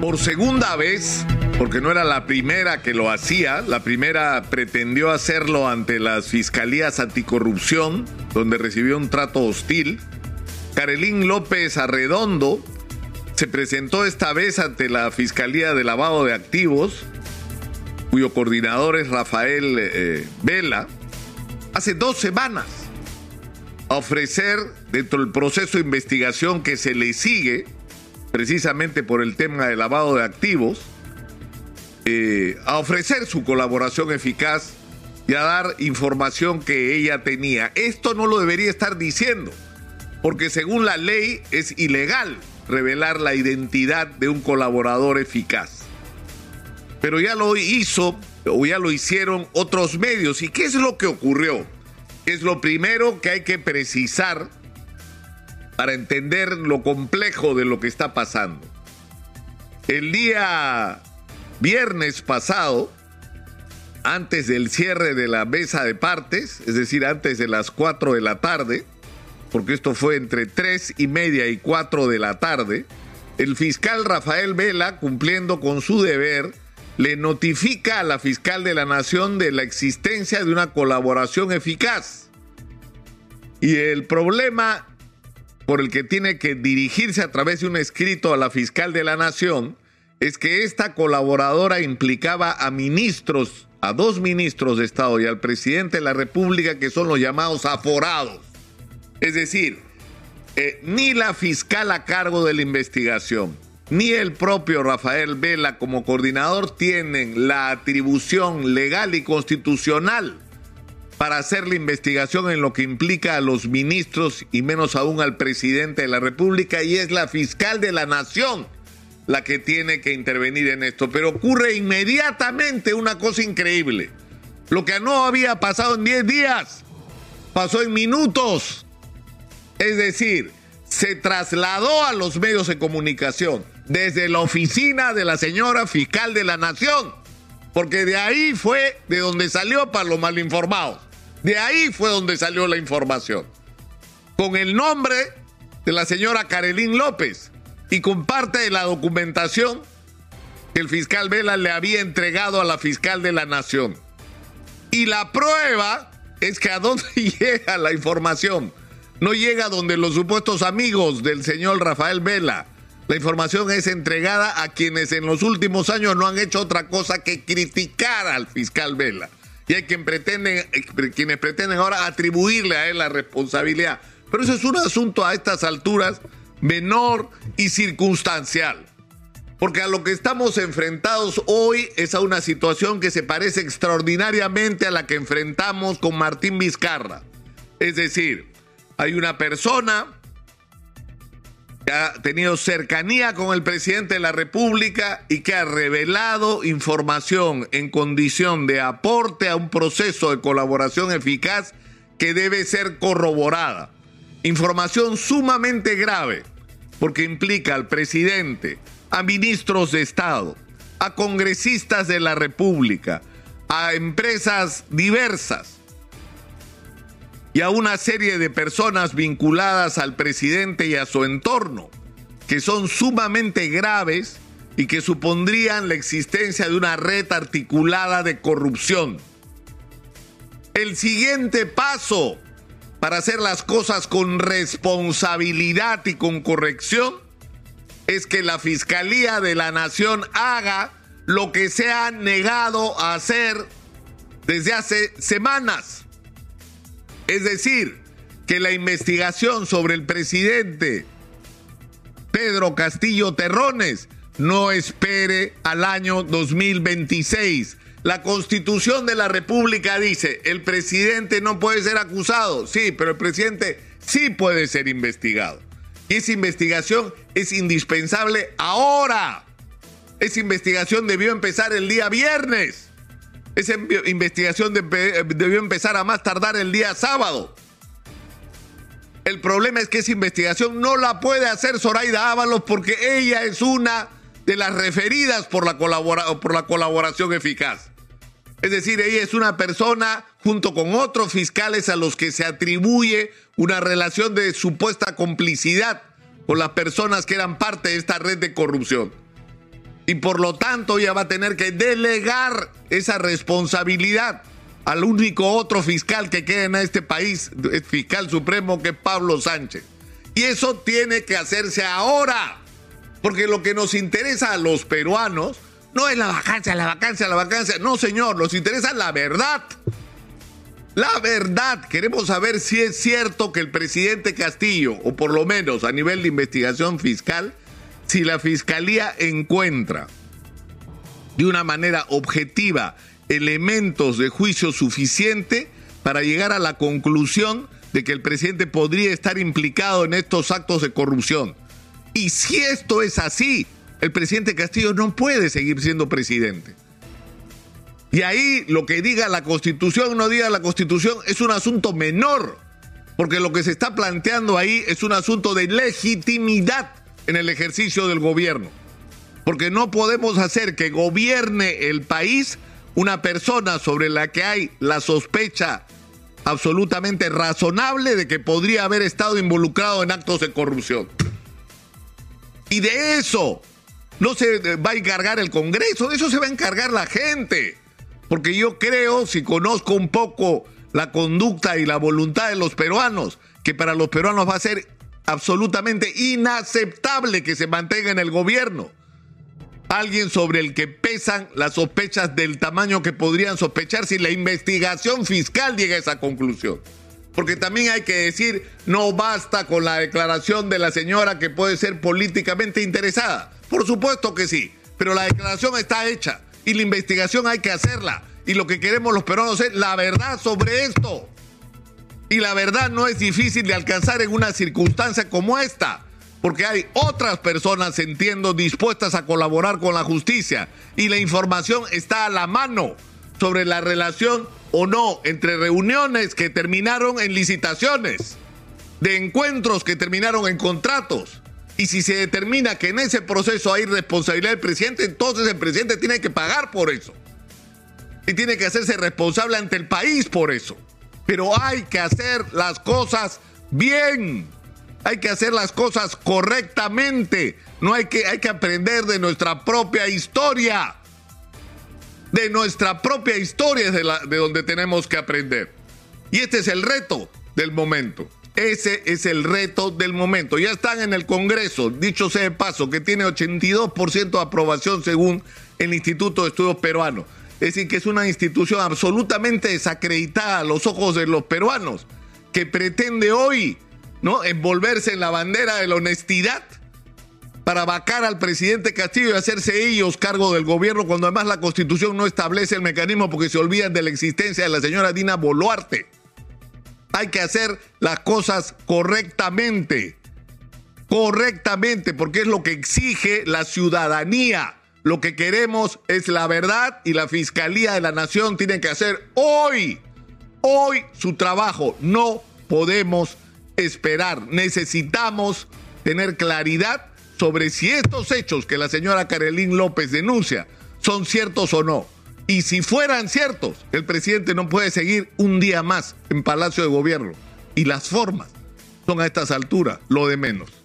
por segunda vez, porque no era la primera que lo hacía, la primera pretendió hacerlo ante las fiscalías anticorrupción, donde recibió un trato hostil. Carolín López Arredondo se presentó esta vez ante la Fiscalía de Lavado de Activos, cuyo coordinador es Rafael eh, Vela, hace dos semanas a ofrecer dentro del proceso de investigación que se le sigue, precisamente por el tema de lavado de activos, eh, a ofrecer su colaboración eficaz y a dar información que ella tenía. Esto no lo debería estar diciendo, porque según la ley es ilegal revelar la identidad de un colaborador eficaz. Pero ya lo hizo o ya lo hicieron otros medios. ¿Y qué es lo que ocurrió? Es lo primero que hay que precisar para entender lo complejo de lo que está pasando. El día viernes pasado, antes del cierre de la mesa de partes, es decir, antes de las 4 de la tarde, porque esto fue entre 3 y media y 4 de la tarde, el fiscal Rafael Vela, cumpliendo con su deber, le notifica a la fiscal de la Nación de la existencia de una colaboración eficaz. Y el problema por el que tiene que dirigirse a través de un escrito a la fiscal de la Nación es que esta colaboradora implicaba a ministros, a dos ministros de Estado y al presidente de la República que son los llamados aforados. Es decir, eh, ni la fiscal a cargo de la investigación, ni el propio Rafael Vela como coordinador tienen la atribución legal y constitucional para hacer la investigación en lo que implica a los ministros y menos aún al presidente de la República y es la fiscal de la nación la que tiene que intervenir en esto. Pero ocurre inmediatamente una cosa increíble. Lo que no había pasado en 10 días, pasó en minutos. Es decir, se trasladó a los medios de comunicación desde la oficina de la señora fiscal de la nación, porque de ahí fue de donde salió para los malinformados. De ahí fue donde salió la información. Con el nombre de la señora Carolín López y con parte de la documentación que el fiscal Vela le había entregado a la fiscal de la Nación. Y la prueba es que a dónde llega la información. No llega donde los supuestos amigos del señor Rafael Vela. La información es entregada a quienes en los últimos años no han hecho otra cosa que criticar al fiscal Vela y hay quien pretende, quienes pretenden ahora atribuirle a él la responsabilidad. Pero eso es un asunto a estas alturas menor y circunstancial. Porque a lo que estamos enfrentados hoy es a una situación que se parece extraordinariamente a la que enfrentamos con Martín Vizcarra. Es decir, hay una persona que ha tenido cercanía con el presidente de la República y que ha revelado información en condición de aporte a un proceso de colaboración eficaz que debe ser corroborada. Información sumamente grave, porque implica al presidente, a ministros de Estado, a congresistas de la República, a empresas diversas y a una serie de personas vinculadas al presidente y a su entorno, que son sumamente graves y que supondrían la existencia de una red articulada de corrupción. El siguiente paso para hacer las cosas con responsabilidad y con corrección es que la Fiscalía de la Nación haga lo que se ha negado a hacer desde hace semanas es decir, que la investigación sobre el presidente Pedro Castillo Terrones no espere al año 2026. La constitución de la República dice, el presidente no puede ser acusado, sí, pero el presidente sí puede ser investigado. Y esa investigación es indispensable ahora. Esa investigación debió empezar el día viernes. Esa investigación debió empezar a más tardar el día sábado. El problema es que esa investigación no la puede hacer Zoraida Ábalos porque ella es una de las referidas por la, por la colaboración eficaz. Es decir, ella es una persona junto con otros fiscales a los que se atribuye una relación de supuesta complicidad con las personas que eran parte de esta red de corrupción. Y por lo tanto ella va a tener que delegar esa responsabilidad al único otro fiscal que queda en este país, fiscal supremo, que es Pablo Sánchez. Y eso tiene que hacerse ahora. Porque lo que nos interesa a los peruanos no es la vacancia, la vacancia, la vacancia. No, señor, nos interesa la verdad. La verdad, queremos saber si es cierto que el presidente Castillo, o por lo menos a nivel de investigación fiscal, si la fiscalía encuentra de una manera objetiva elementos de juicio suficiente para llegar a la conclusión de que el presidente podría estar implicado en estos actos de corrupción. Y si esto es así, el presidente Castillo no puede seguir siendo presidente. Y ahí lo que diga la constitución no diga la constitución es un asunto menor, porque lo que se está planteando ahí es un asunto de legitimidad en el ejercicio del gobierno. Porque no podemos hacer que gobierne el país una persona sobre la que hay la sospecha absolutamente razonable de que podría haber estado involucrado en actos de corrupción. Y de eso no se va a encargar el Congreso, de eso se va a encargar la gente. Porque yo creo, si conozco un poco la conducta y la voluntad de los peruanos, que para los peruanos va a ser absolutamente inaceptable que se mantenga en el gobierno. Alguien sobre el que pesan las sospechas del tamaño que podrían sospechar si la investigación fiscal llega a esa conclusión. Porque también hay que decir, no basta con la declaración de la señora que puede ser políticamente interesada. Por supuesto que sí, pero la declaración está hecha y la investigación hay que hacerla. Y lo que queremos los peruanos es la verdad sobre esto. Y la verdad no es difícil de alcanzar en una circunstancia como esta, porque hay otras personas, entiendo, dispuestas a colaborar con la justicia. Y la información está a la mano sobre la relación o no entre reuniones que terminaron en licitaciones, de encuentros que terminaron en contratos y si se determina que en ese proceso hay responsabilidad del presidente, entonces el presidente tiene que pagar por eso. Y tiene que hacerse responsable ante el país por eso. Pero hay que hacer las cosas bien. Hay que hacer las cosas correctamente. No hay que, hay que aprender de nuestra propia historia. De nuestra propia historia es de, de donde tenemos que aprender. Y este es el reto del momento. Ese es el reto del momento. Ya están en el Congreso, dicho sea de paso, que tiene 82% de aprobación según el Instituto de Estudios Peruanos. Es decir, que es una institución absolutamente desacreditada a los ojos de los peruanos, que pretende hoy ¿no? envolverse en la bandera de la honestidad para vacar al presidente Castillo y hacerse ellos cargo del gobierno cuando además la constitución no establece el mecanismo porque se olvidan de la existencia de la señora Dina Boluarte hay que hacer las cosas correctamente. Correctamente, porque es lo que exige la ciudadanía. Lo que queremos es la verdad y la Fiscalía de la Nación tiene que hacer hoy, hoy su trabajo. No podemos esperar. Necesitamos tener claridad sobre si estos hechos que la señora Carolín López denuncia son ciertos o no. Y si fueran ciertos, el presidente no puede seguir un día más en Palacio de Gobierno. Y las formas son a estas alturas lo de menos.